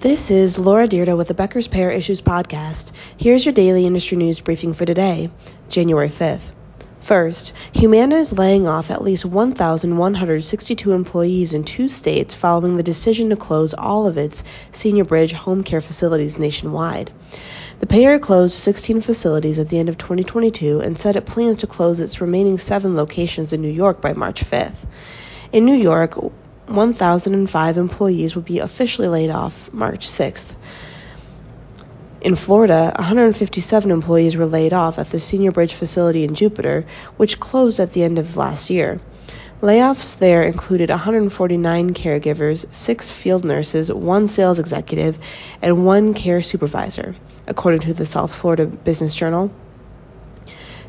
This is Laura Dyrda with the Becker's Payer Issues Podcast. Here's your daily industry news briefing for today, January 5th. First, Humana is laying off at least 1,162 employees in two states following the decision to close all of its Senior Bridge home care facilities nationwide. The payer closed 16 facilities at the end of 2022 and said it plans to close its remaining seven locations in New York by March 5th. In New York, 1,005 employees will be officially laid off March 6th. In Florida, 157 employees were laid off at the Senior Bridge facility in Jupiter, which closed at the end of last year. Layoffs there included 149 caregivers, six field nurses, one sales executive, and one care supervisor, according to the South Florida Business Journal.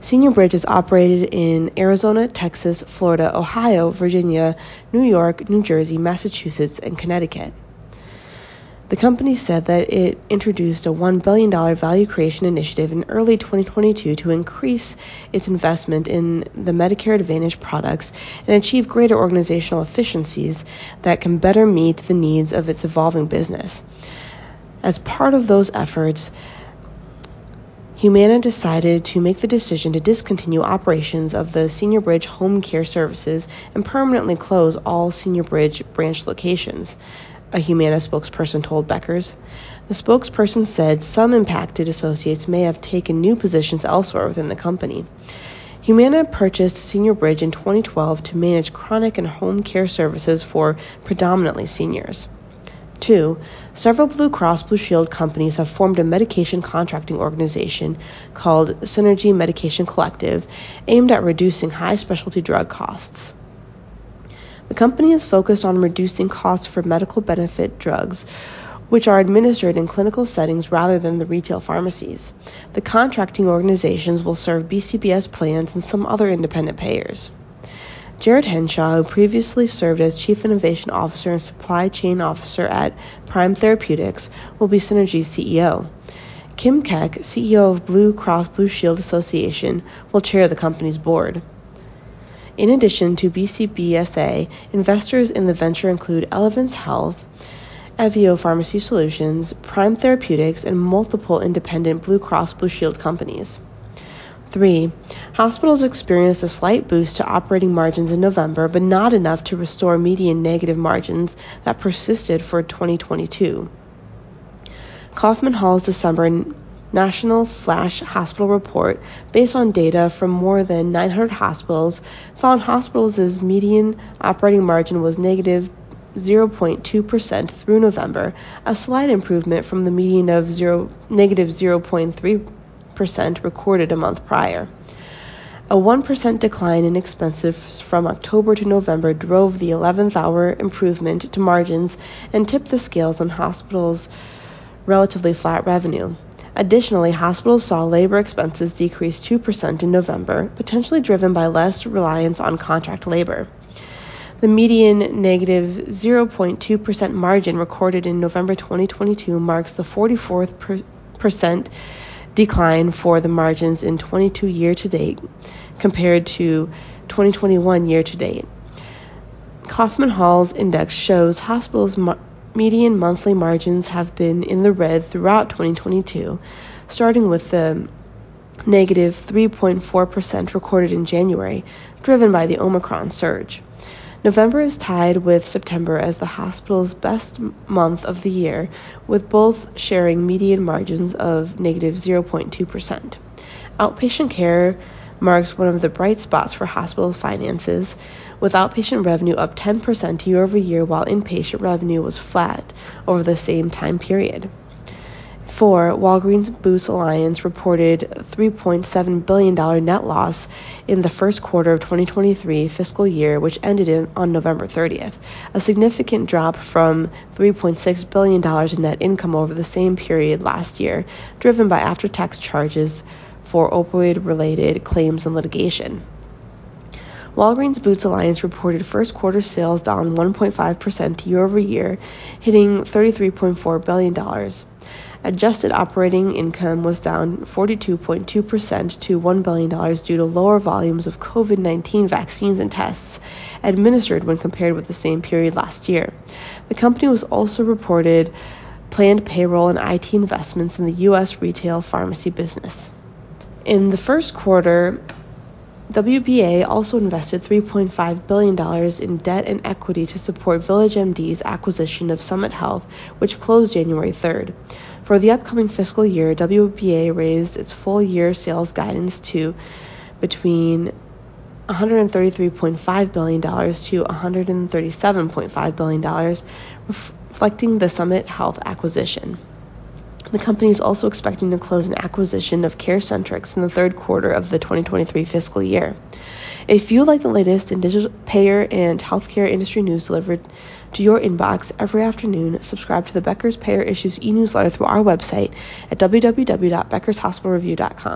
Senior Bridge is operated in Arizona, Texas, Florida, Ohio, Virginia, New York, New Jersey, Massachusetts, and Connecticut. The company said that it introduced a $1 billion value creation initiative in early 2022 to increase its investment in the Medicare Advantage products and achieve greater organizational efficiencies that can better meet the needs of its evolving business. As part of those efforts, Humana decided to make the decision to discontinue operations of the Senior Bridge home care services and permanently close all Senior Bridge branch locations, a Humana spokesperson told Beckers. The spokesperson said some impacted associates may have taken new positions elsewhere within the company. Humana purchased Senior Bridge in 2012 to manage chronic and home care services for predominantly seniors. Two, several Blue Cross Blue Shield companies have formed a medication contracting organization called Synergie Medication Collective aimed at reducing high specialty drug costs. The company is focused on reducing costs for medical benefit drugs, which are administered in clinical settings rather than the retail pharmacies. The contracting organizations will serve BCBS plans and some other independent payers. Jared Henshaw, who previously served as Chief Innovation Officer and Supply Chain Officer at Prime Therapeutics, will be Synergie's CEO. Kim Keck, CEO of Blue Cross Blue Shield Association, will chair the company's board. In addition to BCBSA, investors in the venture include Elevance Health, Evio Pharmacy Solutions, Prime Therapeutics, and multiple independent Blue Cross Blue Shield companies. 3. Hospitals experienced a slight boost to operating margins in November, but not enough to restore median negative margins that persisted for 2022. Kaufman Hall's December National Flash Hospital Report, based on data from more than 900 hospitals, found hospitals' median operating margin was negative 0.2% through November, a slight improvement from the median of 0, negative 0.3 percent recorded a month prior. A 1% decline in expenses from October to November drove the 11th hour improvement to margins and tipped the scales on hospitals' relatively flat revenue. Additionally, hospitals saw labor expenses decrease 2% in November, potentially driven by less reliance on contract labor. The median negative 0.2% margin recorded in November 2022 marks the 44th per- percent decline for the margins in 22 year to date compared to 2021 year to date. Kaufman Hall's index shows hospitals' median monthly margins have been in the red throughout 2022, starting with the negative 3.4% recorded in January, driven by the Omicron surge. November is tied with September as the hospital's best month of the year, with both sharing median margins of negative 0.2%. Outpatient care marks one of the bright spots for hospital finances, with outpatient revenue up 10% year over year while inpatient revenue was flat over the same time period. 4. Walgreens Boots Alliance reported $3.7 billion net loss in the first quarter of 2023 fiscal year, which ended in, on November 30th, a significant drop from $3.6 billion in net income over the same period last year, driven by after tax charges for opioid related claims and litigation. Walgreens Boots Alliance reported first quarter sales down 1.5% year over year, hitting $33.4 billion. Adjusted operating income was down 42.2% to $1 billion due to lower volumes of COVID 19 vaccines and tests administered when compared with the same period last year. The company was also reported planned payroll and IT investments in the U.S. retail pharmacy business. In the first quarter, WBA also invested $3.5 billion in debt and equity to support VillageMD's acquisition of Summit Health, which closed January 3rd. For the upcoming fiscal year, WBA raised its full year sales guidance to between $133.5 billion to $137.5 billion, reflecting the Summit Health acquisition. The company is also expecting to close an acquisition of CareCentrix in the third quarter of the 2023 fiscal year. If you like the latest in digital payer and healthcare industry news delivered to your inbox every afternoon, subscribe to the Becker's Payer Issues e-newsletter through our website at www.beckershospitalreview.com.